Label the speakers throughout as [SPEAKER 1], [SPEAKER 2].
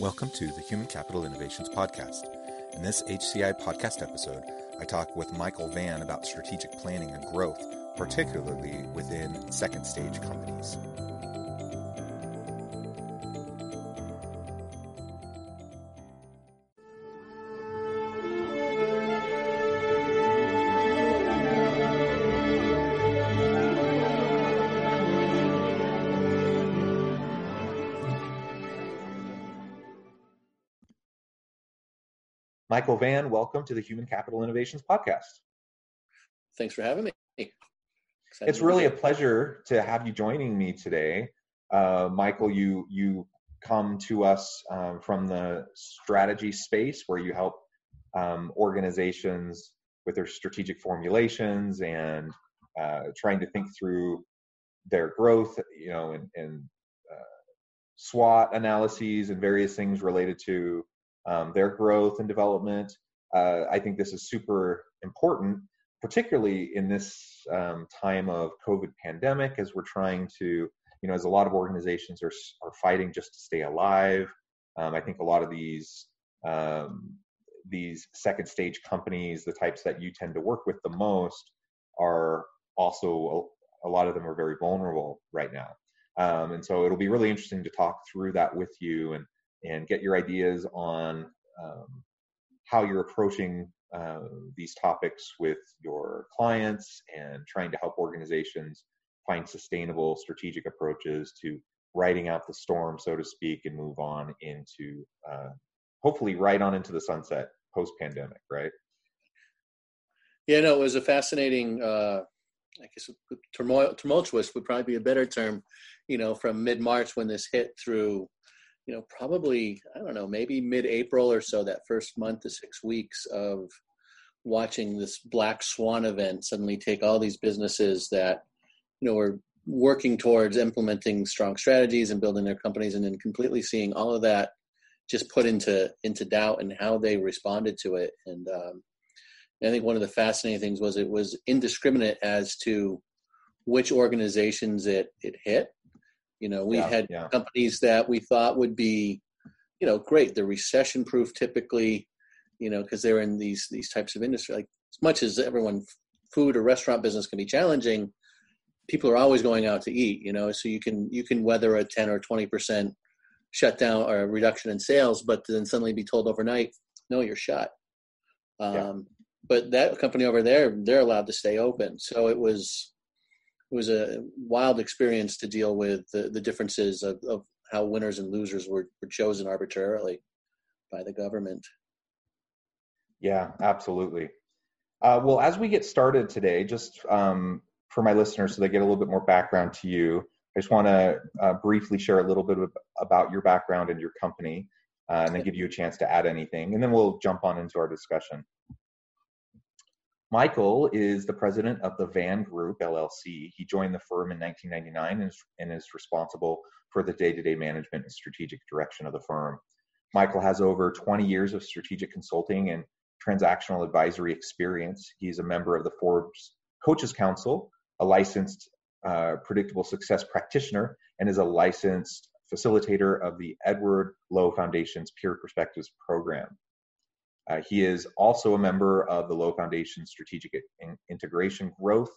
[SPEAKER 1] Welcome to the Human Capital Innovations Podcast. In this HCI podcast episode, I talk with Michael Vann about strategic planning and growth, particularly within second stage companies. Michael Vann, welcome to the Human Capital Innovations Podcast.
[SPEAKER 2] Thanks for having me.
[SPEAKER 1] Excited it's really a pleasure to have you joining me today. Uh, Michael, you you come to us um, from the strategy space where you help um, organizations with their strategic formulations and uh, trying to think through their growth, you know, and, and uh, SWOT analyses and various things related to um, their growth and development. Uh, I think this is super important, particularly in this um, time of COVID pandemic, as we're trying to, you know, as a lot of organizations are are fighting just to stay alive. Um, I think a lot of these um, these second stage companies, the types that you tend to work with the most, are also a, a lot of them are very vulnerable right now. Um, and so it'll be really interesting to talk through that with you and and get your ideas on um, how you're approaching uh, these topics with your clients and trying to help organizations find sustainable strategic approaches to riding out the storm, so to speak, and move on into uh, hopefully right on into the sunset post pandemic, right?
[SPEAKER 2] Yeah, no, it was a fascinating, uh, I guess turmoil, tumultuous would probably be a better term, you know, from mid March when this hit through you know, probably, I don't know, maybe mid April or so, that first month to six weeks of watching this black swan event suddenly take all these businesses that, you know, were working towards implementing strong strategies and building their companies and then completely seeing all of that just put into into doubt and how they responded to it. And um, I think one of the fascinating things was it was indiscriminate as to which organizations it it hit you know, we yeah, had yeah. companies that we thought would be, you know, great. They're recession proof typically, you know, because they're in these these types of industry. Like as much as everyone, food or restaurant business can be challenging, people are always going out to eat. You know, so you can you can weather a ten or twenty percent shutdown or reduction in sales, but then suddenly be told overnight, no, you're shut. Um, yeah. But that company over there, they're allowed to stay open. So it was it was a wild experience to deal with the, the differences of, of how winners and losers were, were chosen arbitrarily by the government.
[SPEAKER 1] Yeah, absolutely. Uh, well, as we get started today, just um, for my listeners, so they get a little bit more background to you, I just want to uh, briefly share a little bit of, about your background and your company, uh, and then give you a chance to add anything, and then we'll jump on into our discussion. Michael is the president of the Vann Group LLC. He joined the firm in 1999 and is, and is responsible for the day to day management and strategic direction of the firm. Michael has over 20 years of strategic consulting and transactional advisory experience. He's a member of the Forbes Coaches Council, a licensed uh, predictable success practitioner, and is a licensed facilitator of the Edward Lowe Foundation's PeerSpectives program. Uh, he is also a member of the Lowe Foundation Strategic in- Integration Growth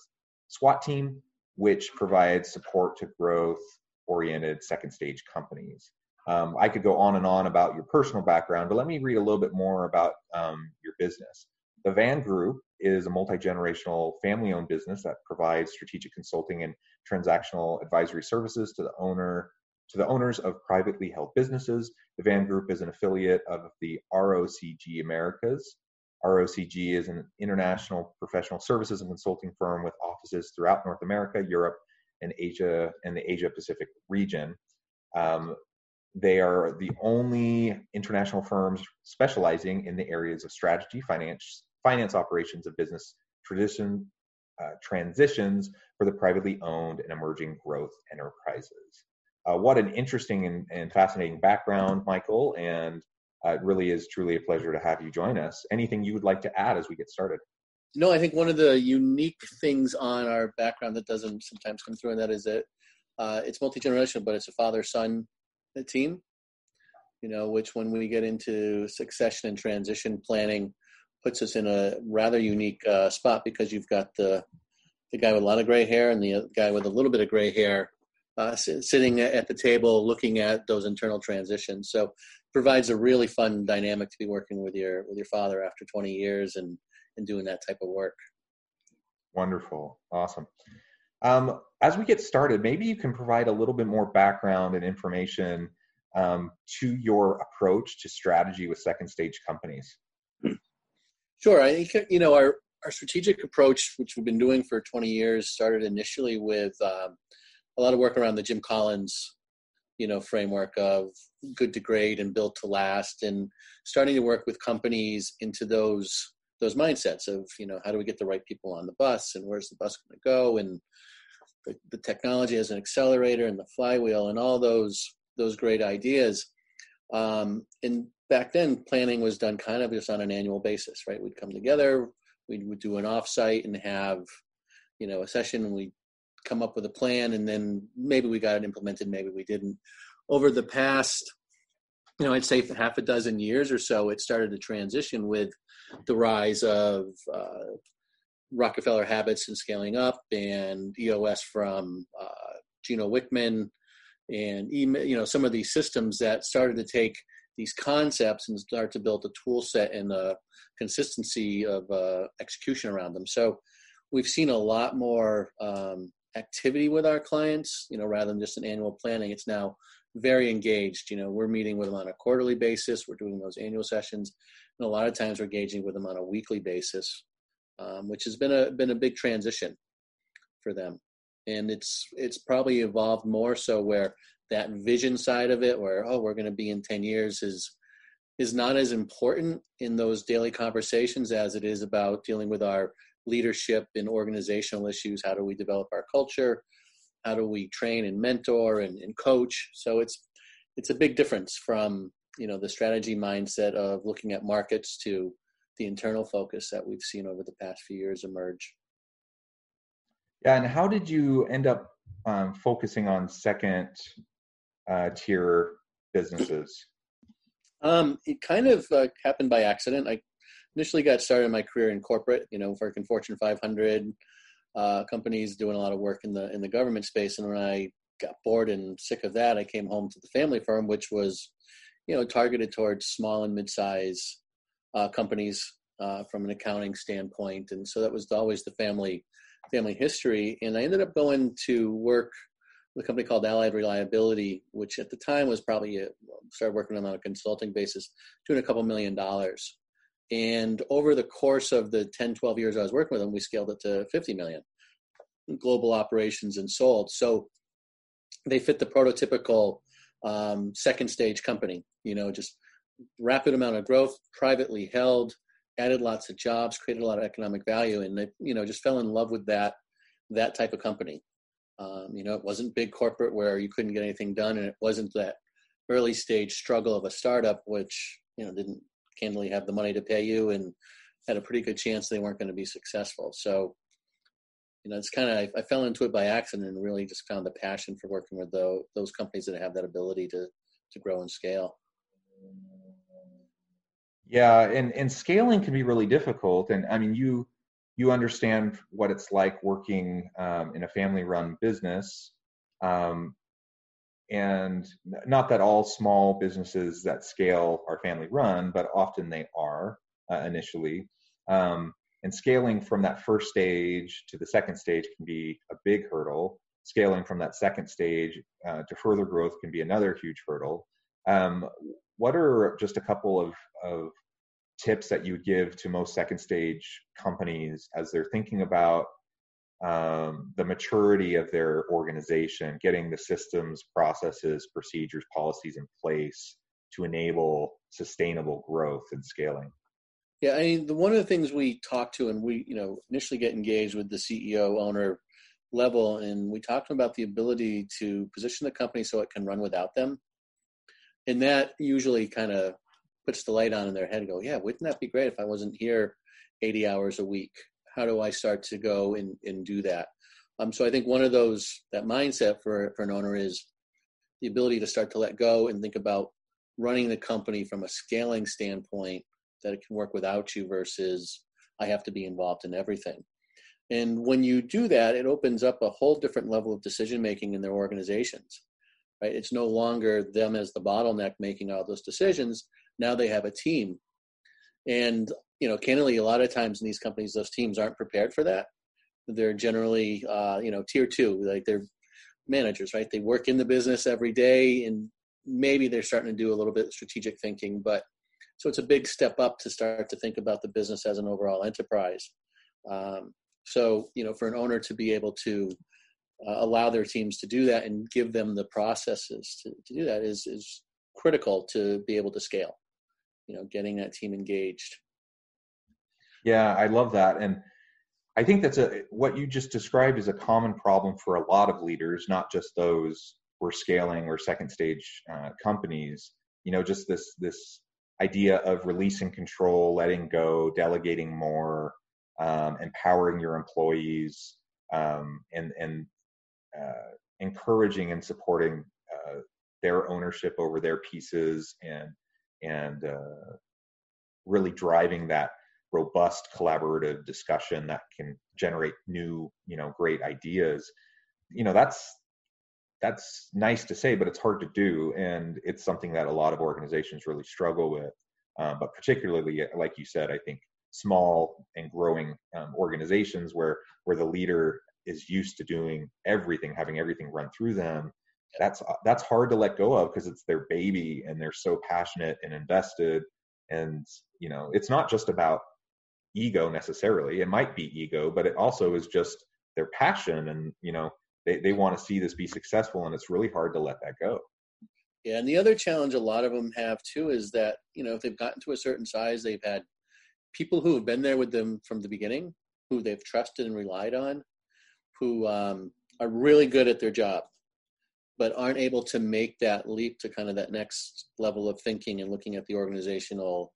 [SPEAKER 1] SWAT team, which provides support to growth oriented second stage companies. Um, I could go on and on about your personal background, but let me read a little bit more about um, your business. The Vann Group is a multi generational family owned business that provides strategic consulting and transactional advisory services to the owner to the owners of privately held businesses. The Vann Group is an affiliate of the ROCG Americas. ROCG is an international professional services and consulting firm with offices throughout North America, Europe, and Asia and the Asia Pacific region. Um, they are the only international firms specializing in the areas of strategy, finance, finance operations of business tradition, uh, transitions for the privately owned and emerging growth enterprises. Uh, what an interesting and, and, fascinating background, Michael, and uh, it really is truly a pleasure to have you join us. Anything you would like to add as we get started?
[SPEAKER 2] No, I think one of the unique things on our background that doesn't sometimes come through, and that is that uh, it's multi generational, but it's a father son team. You know, which when we get into succession and transition planning, puts us in a rather unique uh, spot because you've got the the guy with a lot of gray hair and the guy with a little bit of gray hair uh, sitting at the table looking at those internal transitions. So provides a really fun dynamic to be working with your with your father after 20 years and and doing that type of work.
[SPEAKER 1] Wonderful, awesome. Um, as we get started, maybe you can provide a little bit more background and information um, to your approach to strategy with second stage companies.
[SPEAKER 2] Sure. I think you know our our strategic approach, which we've been doing for 20 years, started initially with um, a lot of work around the Jim Collins, you know, framework of good to great and built to last, and starting to work with companies into those those mindsets of you know how do we get the right people on the bus and where's the bus going to go and the, the technology as an accelerator and the flywheel and all those those great ideas. Um, and back then, planning was done kind of just on an annual basis, right? We'd come together, we would do an offsite and have, you know, a session. And we come up with a plan, and then maybe we got it implemented, maybe we didn't. Over the past, you know, I'd say half a dozen years or so, it started to transition with the rise of uh, Rockefeller habits and scaling up, and EOS from uh, Gino Wickman, and email, you know some of these systems that started to take these concepts and start to build a tool set and a consistency of uh, execution around them. So we've seen a lot more um, activity with our clients, you know, rather than just an annual planning. It's now very engaged. You know, we're meeting with them on a quarterly basis. We're doing those annual sessions, and a lot of times we're engaging with them on a weekly basis, um, which has been a been a big transition for them and it's it's probably evolved more so where that vision side of it where oh we're going to be in 10 years is is not as important in those daily conversations as it is about dealing with our leadership in organizational issues how do we develop our culture how do we train and mentor and, and coach so it's it's a big difference from you know the strategy mindset of looking at markets to the internal focus that we've seen over the past few years emerge
[SPEAKER 1] yeah, and how did you end up um, focusing on second uh, tier businesses?
[SPEAKER 2] Um, it kind of uh, happened by accident. I initially got started in my career in corporate, you know, working Fortune 500 uh, companies, doing a lot of work in the in the government space. And when I got bored and sick of that, I came home to the family firm, which was, you know, targeted towards small and mid-size uh, companies uh, from an accounting standpoint. And so that was always the family family history. And I ended up going to work with a company called Allied Reliability, which at the time was probably a, started working on a consulting basis, doing a couple million dollars. And over the course of the 10, 12 years I was working with them, we scaled it to 50 million global operations and sold. So they fit the prototypical um, second stage company, you know, just rapid amount of growth, privately held, added lots of jobs, created a lot of economic value, and they, you know, just fell in love with that that type of company. Um, you know, it wasn't big corporate where you couldn't get anything done, and it wasn't that early stage struggle of a startup, which you know didn't candidly have the money to pay you, and had a pretty good chance they weren't going to be successful. So, you know, it's kind of I, I, fell into it by accident, and really just found the passion for working with the, those companies that have that ability to to grow and scale.
[SPEAKER 1] Yeah, and and scaling can be really difficult. And I mean, you you understand what it's like working um, in a family-run business, um, and not that all small businesses that scale are family-run, but often they are uh, initially. Um, and scaling from that first stage to the second stage can be a big hurdle. Scaling from that second stage uh, to further growth can be another huge hurdle. Um, what are just a couple of, of tips that you would give to most second stage companies as they're thinking about um, the maturity of their organization, getting the systems, processes, procedures, policies in place to enable sustainable growth and scaling.
[SPEAKER 2] Yeah, I mean, the, one of the things we talk to, and we, you know, initially get engaged with the CEO owner level, and we talked to them about the ability to position the company so it can run without them, and that usually kind of puts the light on in their head. Go, yeah, wouldn't that be great if I wasn't here 80 hours a week? How do I start to go and, and do that? Um, so I think one of those that mindset for for an owner is the ability to start to let go and think about running the company from a scaling standpoint that it can work without you versus I have to be involved in everything. And when you do that, it opens up a whole different level of decision making in their organizations. Right? It's no longer them as the bottleneck making all those decisions. Now they have a team. And you know, candidly, a lot of times in these companies, those teams aren't prepared for that. They're generally, uh, you know, tier two, like they're managers, right? They work in the business every day, and maybe they're starting to do a little bit of strategic thinking. But so it's a big step up to start to think about the business as an overall enterprise. Um, so, you know, for an owner to be able to uh, allow their teams to do that and give them the processes to, to do that is is critical to be able to scale. You know, getting that team engaged.
[SPEAKER 1] Yeah, I love that, and I think that's a what you just described is a common problem for a lot of leaders, not just those who are scaling or second stage uh, companies. You know, just this this idea of releasing control, letting go, delegating more, um, empowering your employees, um, and and uh, encouraging and supporting uh, their ownership over their pieces, and and uh, really driving that robust collaborative discussion that can generate new, you know, great ideas. You know, that's that's nice to say, but it's hard to do, and it's something that a lot of organizations really struggle with. Um, but particularly, like you said, I think small and growing um, organizations where where the leader is used to doing everything, having everything run through them. That's that's hard to let go of because it's their baby and they're so passionate and invested. And you know, it's not just about ego necessarily. It might be ego, but it also is just their passion and you know they, they want to see this be successful and it's really hard to let that go.
[SPEAKER 2] Yeah, and the other challenge a lot of them have too is that, you know, if they've gotten to a certain size, they've had people who have been there with them from the beginning, who they've trusted and relied on, who um, are really good at their job, but aren't able to make that leap to kind of that next level of thinking and looking at the organizational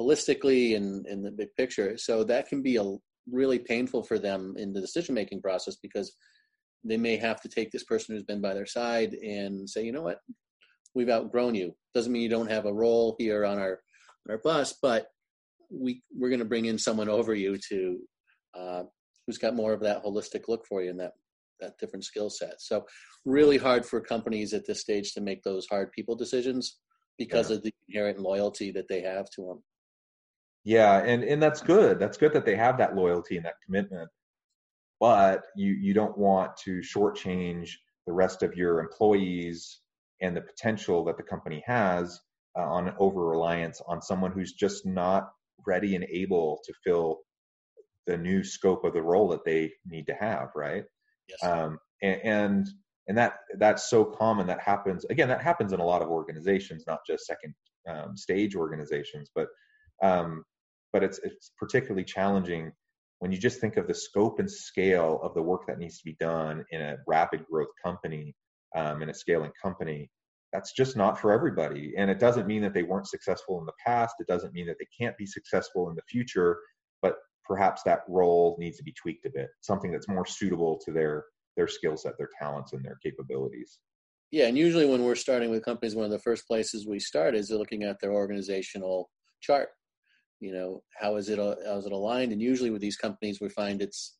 [SPEAKER 2] holistically and in the big picture. So that can be a really painful for them in the decision making process because they may have to take this person who's been by their side and say, you know what, we've outgrown you. Doesn't mean you don't have a role here on our on our bus, but we we're going to bring in someone over you to uh, who's got more of that holistic look for you and that that different skill set. So really hard for companies at this stage to make those hard people decisions because yeah. of the inherent loyalty that they have to them.
[SPEAKER 1] Yeah, and and that's good. That's good that they have that loyalty and that commitment. But you you don't want to shortchange the rest of your employees and the potential that the company has uh, on over reliance on someone who's just not ready and able to fill the new scope of the role that they need to have right yes. um, and, and and that that's so common that happens again that happens in a lot of organizations not just second um, stage organizations but um, but it's it's particularly challenging when you just think of the scope and scale of the work that needs to be done in a rapid growth company um, in a scaling company. That's just not for everybody. And it doesn't mean that they weren't successful in the past. It doesn't mean that they can't be successful in the future but perhaps that role needs to be tweaked a bit something that's more suitable to their their skill set their talents and their capabilities.
[SPEAKER 2] Yeah and usually when we're starting with companies one of the first places we start is looking at their organizational chart you know how is it uh, how is it aligned? And usually with these companies we find it's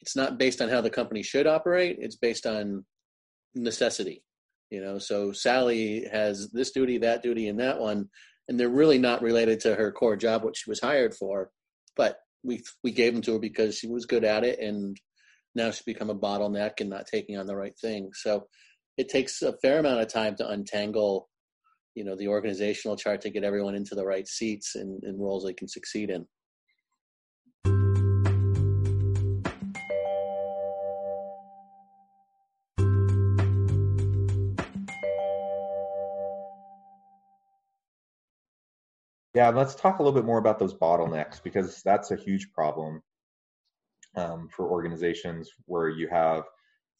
[SPEAKER 2] it's not based on how the company should operate. It's based on necessity you know? So sally has this duty that duty and that one and they're really not related to her core job what she was hired for but we we gave them to her because she was good at it and now she's become a bottleneck and not taking on the right thing. So it takes a fair amount of time to untangle you know the organizational chart to get everyone into the right seats and, and roles they can succeed in.
[SPEAKER 1] Yeah let's talk a little bit more about those bottlenecks because that's a huge problem um, for organizations where you have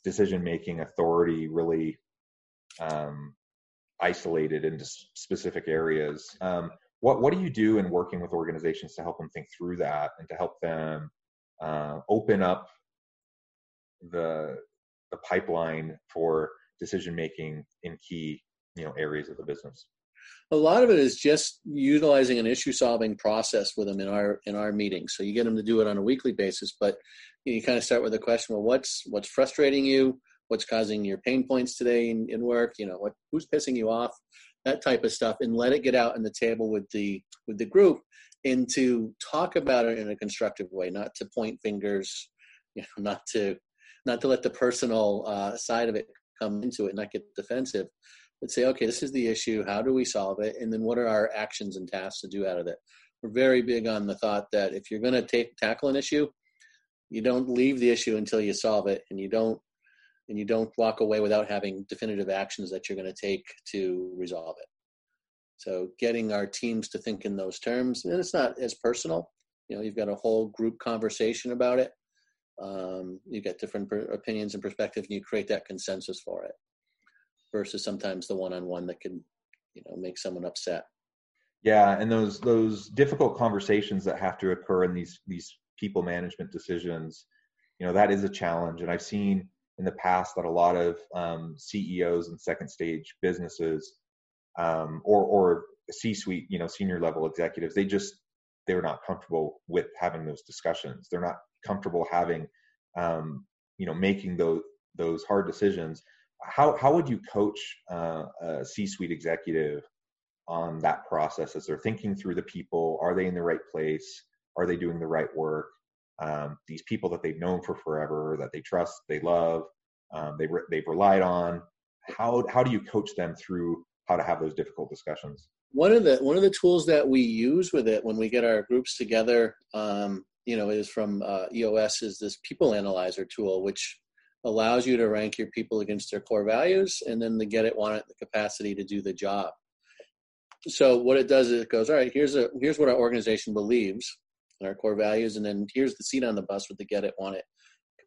[SPEAKER 1] decision making authority really um, isolated into specific areas. Um, what what do you do in working with organizations to help them think through that and to help them uh, open up the the pipeline for decision making in key you know areas of the business?
[SPEAKER 2] a lot of it is just utilizing an issue solving process with them in our in our meetings so you get them to do it on a weekly basis but you, kind of start with the question well what's what's frustrating you what's causing your pain points today in, in work you know what who's pissing you off that type of stuff and let it get out on the table with the with the group and to talk about it in a constructive way not to point fingers you know not to not to let the personal uh, side of it come into it not get defensive but say okay this is the issue. How do we solve it? And then what are our actions and tasks to do out of it? We're very big on the thought that if you're going to take tackle an issue you don't leave the issue until you solve it and you don't and you don't walk away without having definitive actions that you're going to take to resolve it. So getting our teams to think in those terms and it's not as personal. You know you've got a whole group conversation about it. Um, you get different per- opinions and perspectives and you create that consensus for it versus sometimes the one-on-one that can you know make someone upset.
[SPEAKER 1] Yeah and those those difficult conversations that have to occur in these these people management decisions you know that is a challenge and i've seen in the past that a lot of um, ceos and second stage businesses um, or or c-suite you know senior level executives they just they're not comfortable with having those discussions. They're not comfortable having um, you know making those those hard decisions. How how would you coach uh, a c-suite executive on that process as they're thinking through the people? Are they in the right place? Are they doing the right work um, these people that they've known for forever that they trust they love um, they re- they've relied on how how do you coach them through how to have those difficult discussions?
[SPEAKER 2] One of the one of the tools that we use with it when we get our groups together um, you know is from uh, eos is this people analyzer tool which allows you to rank your people against their core values and then the get it want it the capacity to do the job. So what it does is it goes all right here's a here's what our organization believes and our core values and then here's the seat on the bus with the get it want it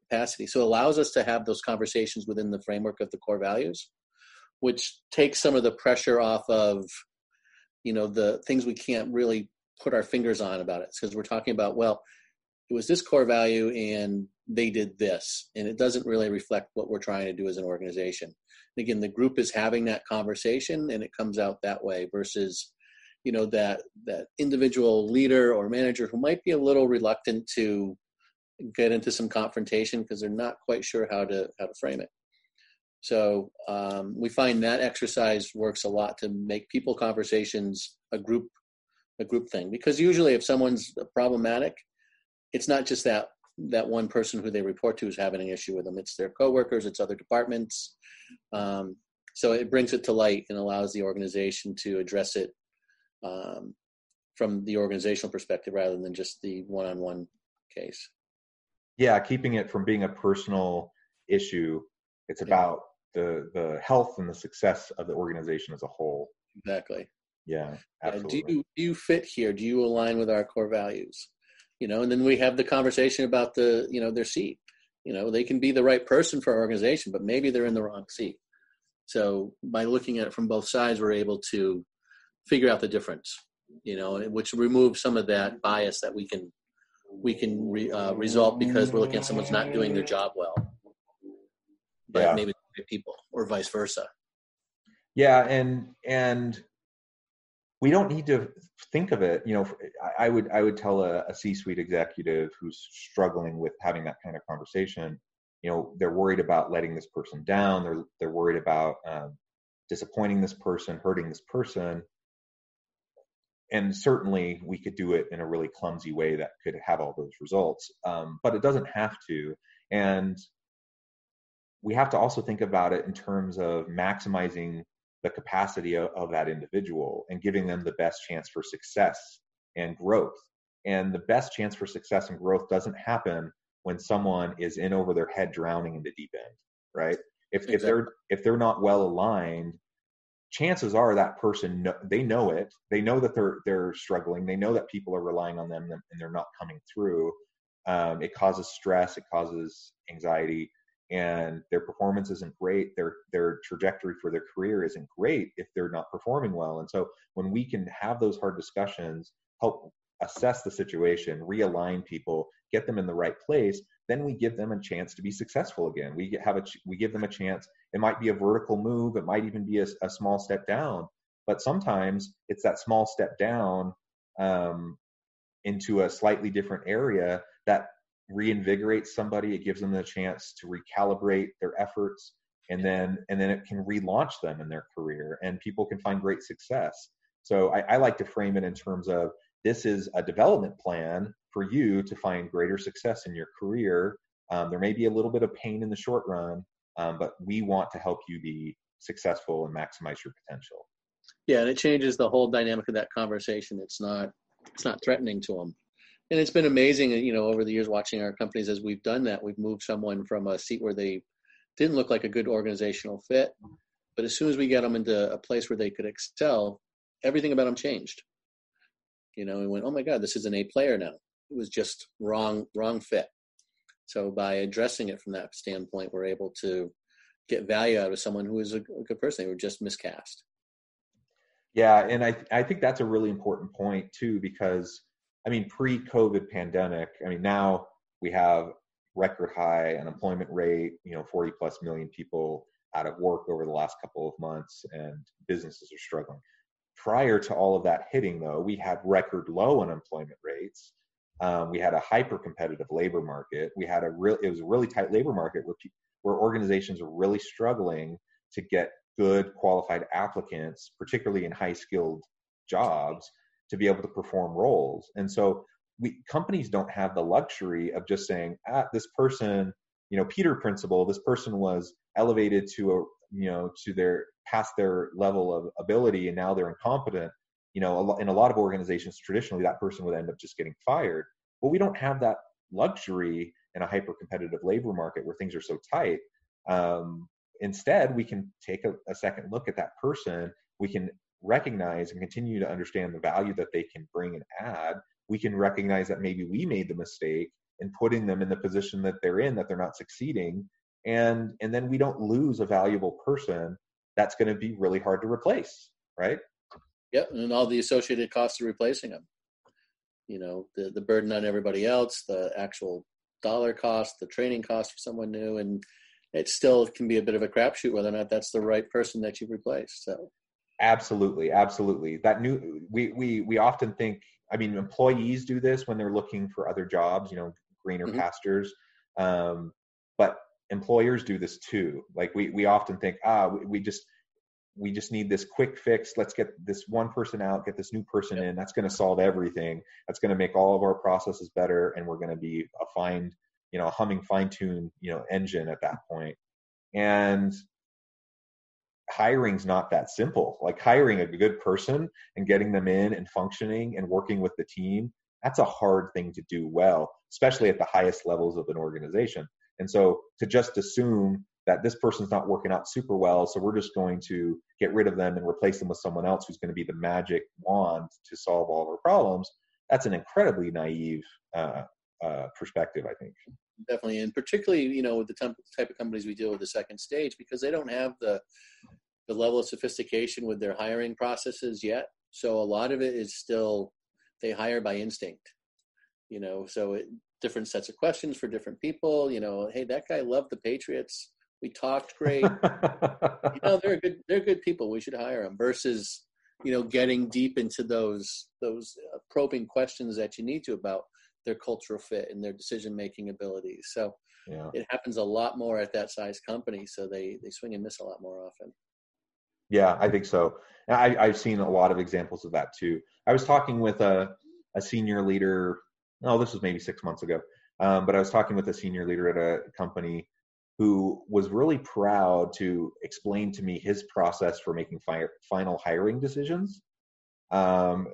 [SPEAKER 2] capacity. So it allows us to have those conversations within the framework of the core values which takes some of the pressure off of you know the things we can't really put our fingers on about it. Because we're talking about well it was this core value and they did this and it doesn't really reflect what we're trying to do as an organization. And again the group is having that conversation and it comes out that way versus you know that that individual leader or manager who might be a little reluctant to get into some confrontation because they're not quite sure how to how to frame it so um, we find that exercise works a lot to make people conversations a group a group thing because usually if someone's problematic it's not just that that one person who they report to is having an issue with them. It's their coworkers, it's other departments. Um, so it brings it to light and allows the organization to address it um, from the organizational perspective rather than just the one-on-one case.
[SPEAKER 1] Yeah, keeping it from being a personal issue. It's about the the health and the success of the organization as a whole.
[SPEAKER 2] Exactly.
[SPEAKER 1] Yeah,
[SPEAKER 2] absolutely. do you do you fit here? Do you align with our core values? you know and then we have the conversation about the you know their seat you know they can be the right person for our organization but maybe they're in the wrong seat so by looking at it from both sides we're able to figure out the difference you know which removes some of that bias that we can we can re, uh, result because we're looking at someone's not doing their job well but yeah. maybe people or vice versa
[SPEAKER 1] yeah and and we don't need to think of it you know i would i would tell a, a c-suite executive who's struggling with having that kind of conversation you know they're worried about letting this person down they're they're worried about um, disappointing this person hurting this person and certainly we could do it in a really clumsy way that could have all those results um, but it doesn't have to and we have to also think about it in terms of maximizing the capacity of, of that individual and giving them the best chance for success and growth. And the best chance for success and growth doesn't happen when someone is in over their head drowning in the deep end, right? If, exactly. if they're if they're not well aligned, chances are that person they know it. They know that they're they're struggling. They know that people are relying on them and they're not coming through. Um, it causes stress. It causes anxiety. And their performance isn't great. Their their trajectory for their career isn't great if they're not performing well. And so when we can have those hard discussions help assess the situation realign people get them in the right place then we give them a chance to be successful again. We have a we give them a chance it might be a vertical move. It might even be a, a small step down. But sometimes it's that small step down um, into a slightly different area that reinvigorates somebody. It gives them the chance to recalibrate their efforts and then and then it can relaunch them in their career and people can find great success. So I, I like to frame it in terms of this is a development plan for you to find greater success in your career. Um, there may be a little bit of pain in the short run um, but we want to help you be successful and maximize your potential.
[SPEAKER 2] Yeah and it changes the whole dynamic of that conversation. It's not it's not threatening to them and it's been amazing you know over the years watching our companies as we've done that. We've moved someone from a seat where they didn't look like a good organizational fit but as soon as we get them into a place where they could excel everything about them changed. You know we went oh my god this is an a player now. It was just wrong wrong fit so by addressing it from that standpoint we're able to get value out of someone who is a, good person were just miscast
[SPEAKER 1] yeah and i i think that's a really important point too because I mean, pre-COVID pandemic, I mean, now we have record high unemployment rate, you know, 40 plus million people out of work over the last couple of months and businesses are struggling. Prior to all of that hitting though, we had record low unemployment rates. Um, we had a hyper competitive labor market. We had a real, it was a really tight labor market where, where organizations were really struggling to get good qualified applicants, particularly in high skilled jobs to be able to perform roles. And so we companies don't have the luxury of just saying, ah, this person, you know, Peter principle, this person was elevated to a, you know, to their past their level of ability and now they're incompetent. You know, in a lot of organizations, traditionally that person would end up just getting fired. But we don't have that luxury in a hyper competitive labor market where things are so tight. Um, instead, we can take a, a second look at that person. We can recognize and continue to understand the value that they can bring and add, we can recognize that maybe we made the mistake in putting them in the position that they're in, that they're not succeeding. And, and then we don't lose a valuable person that's going to be really hard to replace, right?
[SPEAKER 2] Yep, and all the associated costs of replacing them. You know, the, the burden on everybody else, the actual dollar cost, the training cost for someone new, and it still can be a bit of a crapshoot whether or not that's the right person that you've replaced. So
[SPEAKER 1] Absolutely, absolutely. That new we we we often think. I mean, employees do this when they're looking for other jobs. You know, greener mm-hmm. pastures. Um, but employers do this too. Like we we often think, ah, we, we just we just need this quick fix. Let's get this one person out, get this new person in. That's going to solve everything. That's going to make all of our processes better, and we're going to be a fine, you know, a humming, fine-tuned, you know, engine at that point. And hiring's not that simple. Like hiring a good person and getting them in and functioning and working with the team, that's a hard thing to do well, especially at the highest levels of an organization. And so to just assume that this person's not working out super well, so we're just going to get rid of them and replace them with someone else who's going to be the magic wand to solve all of our problems, that's an incredibly naive uh, uh, perspective, I think.
[SPEAKER 2] Definitely, and particularly, you know, with the type of companies we deal with the second stage, because they don't have the the level of sophistication with their hiring processes yet. So a lot of it is still they hire by instinct, you know. So it, different sets of questions for different people. You know, hey, that guy loved the Patriots. We talked great. you know, they're good. They're good people. We should hire them. Versus, you know, getting deep into those those uh, probing questions that you need to about their cultural fit and their decision making abilities. So yeah. it happens a lot more at that size company. So they they swing and miss a lot more often.
[SPEAKER 1] Yeah, I think so. I, I've seen a lot of examples of that too. I was talking with a, a senior leader. Oh, this was maybe six months ago. Um, but I was talking with a senior leader at a company who was really proud to explain to me his process for making fi- final hiring decisions. Um,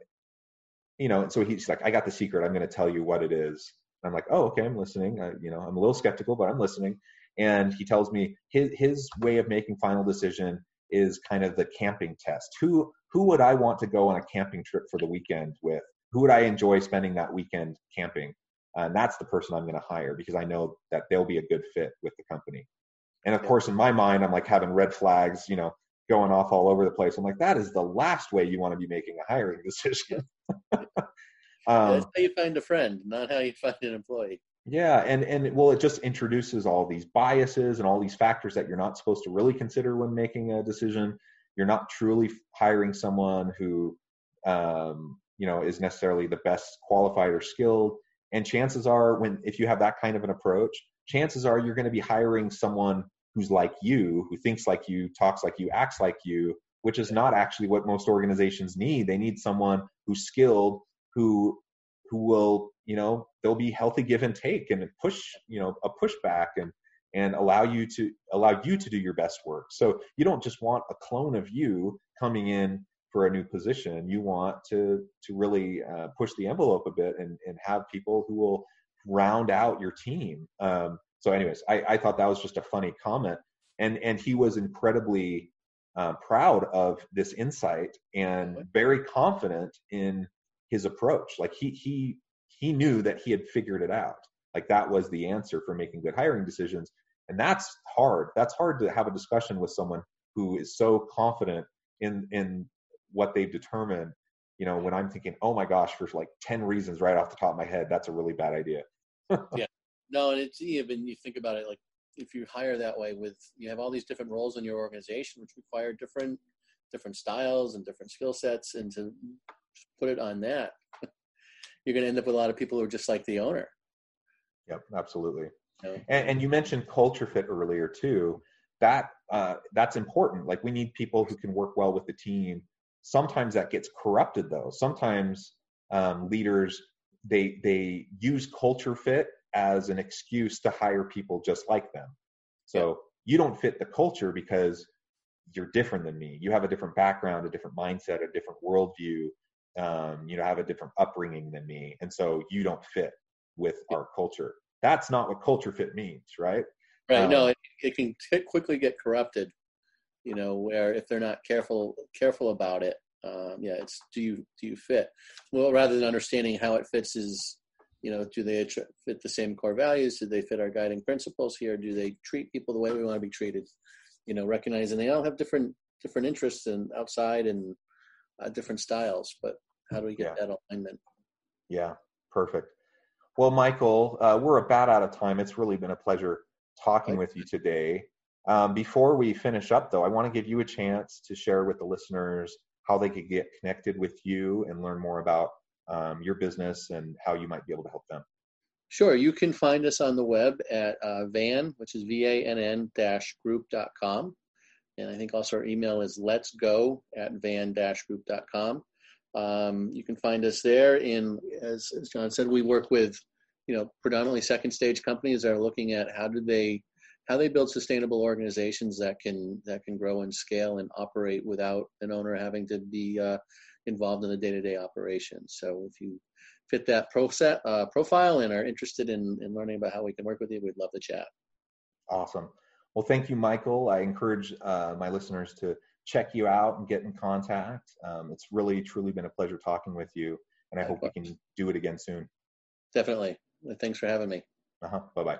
[SPEAKER 1] you know, and so he's like, "I got the secret. I'm going to tell you what it is." I'm like, "Oh, okay, I'm listening." I, you know, I'm a little skeptical, but I'm listening. And he tells me his his way of making final decision is kind of the camping test. Who who would I want to go on a camping trip for the weekend with? Who would I enjoy spending that weekend camping? And that's the person I'm going to hire because I know that they'll be a good fit with the company. And of course, in my mind, I'm like having red flags, you know, going off all over the place. I'm like, that is the last way you want to be making a hiring decision.
[SPEAKER 2] um, That's how you find a friend, not how you find an employee.
[SPEAKER 1] Yeah, and and well, it just introduces all these biases and all these factors that you're not supposed to really consider when making a decision. You're not truly hiring someone who, um, you know, is necessarily the best qualified or skilled. And chances are, when if you have that kind of an approach, chances are you're going to be hiring someone who's like you, who thinks like you, talks like you, acts like you, which is not actually what most organizations need. They need someone who's skilled, who who will, you know, there'll be healthy give and take and push, you know, a pushback and and allow you to allow you to do your best work. So you don't just want a clone of you coming in for a new position. You want to to really uh, push the envelope a bit and and have people who will round out your team. Um, so, anyways, I, I thought that was just a funny comment, and and he was incredibly uh, proud of this insight and very confident in his approach. Like he he he knew that he had figured it out. Like that was the answer for making good hiring decisions, and that's hard. That's hard to have a discussion with someone who is so confident in in what they've determined. You know, when I'm thinking, oh my gosh, for like ten reasons right off the top of my head, that's a really bad idea.
[SPEAKER 2] yeah, no, and it's even you think about it like if you hire that way with you have all these different roles in your organization which require different different styles and different skill sets and to put it on that you're going to end up with a lot of people who are just like the owner.
[SPEAKER 1] Yep absolutely. And, and, you mentioned culture fit earlier too. That uh, that's important. Like we need people who can work well with the team sometimes that gets corrupted though sometimes um, leaders they they use culture fit as an excuse to hire people just like them. So yeah. you don't fit the culture because you're different than me. You have a different background, a different mindset, a different worldview. Um, you know, have a different upbringing than me, and so you don't fit with yeah. our culture. That's not what culture fit means, right?
[SPEAKER 2] Right. Um, no, it, it can t- quickly get corrupted. You know, where if they're not careful careful about it, um, yeah, it's do you do you fit? Well, rather than understanding how it fits is you know, do they fit the same core values? Do they fit our guiding principles here? Do they treat people the way we want to be treated? You know, recognizing they all have different different interests and outside and uh, different styles, but how do we get yeah. that alignment?
[SPEAKER 1] Yeah, perfect. Well, Michael, uh, we're about out of time. It's really been a pleasure talking with you today. Um, before we finish up, though, I want to give you a chance to share with the listeners how they could get connected with you and learn more about um, your business and how you might be able to help them.
[SPEAKER 2] Sure. You can find us on the web at uh, VANN, which is V-A-N-N group.com. And I think also our email is let's go at vann group.com. Um, you can find us there in, as, as John said, we work with, you know, predominantly second stage companies that are looking at how do they, how they build sustainable organizations that can, that can grow and scale and operate without an owner having to be, uh, involved in the day-to-day operations. So if you fit that pro set, uh, profile and are interested in, in learning about how we can work with you, we'd love to chat.
[SPEAKER 1] Awesome. Well, thank you, Michael. I encourage uh, my listeners to check you out and get in contact. Um, it's really, truly been a pleasure talking with you, and I hope we can do it again soon.
[SPEAKER 2] Definitely. Thanks for having me.
[SPEAKER 1] Uh huh. Bye bye.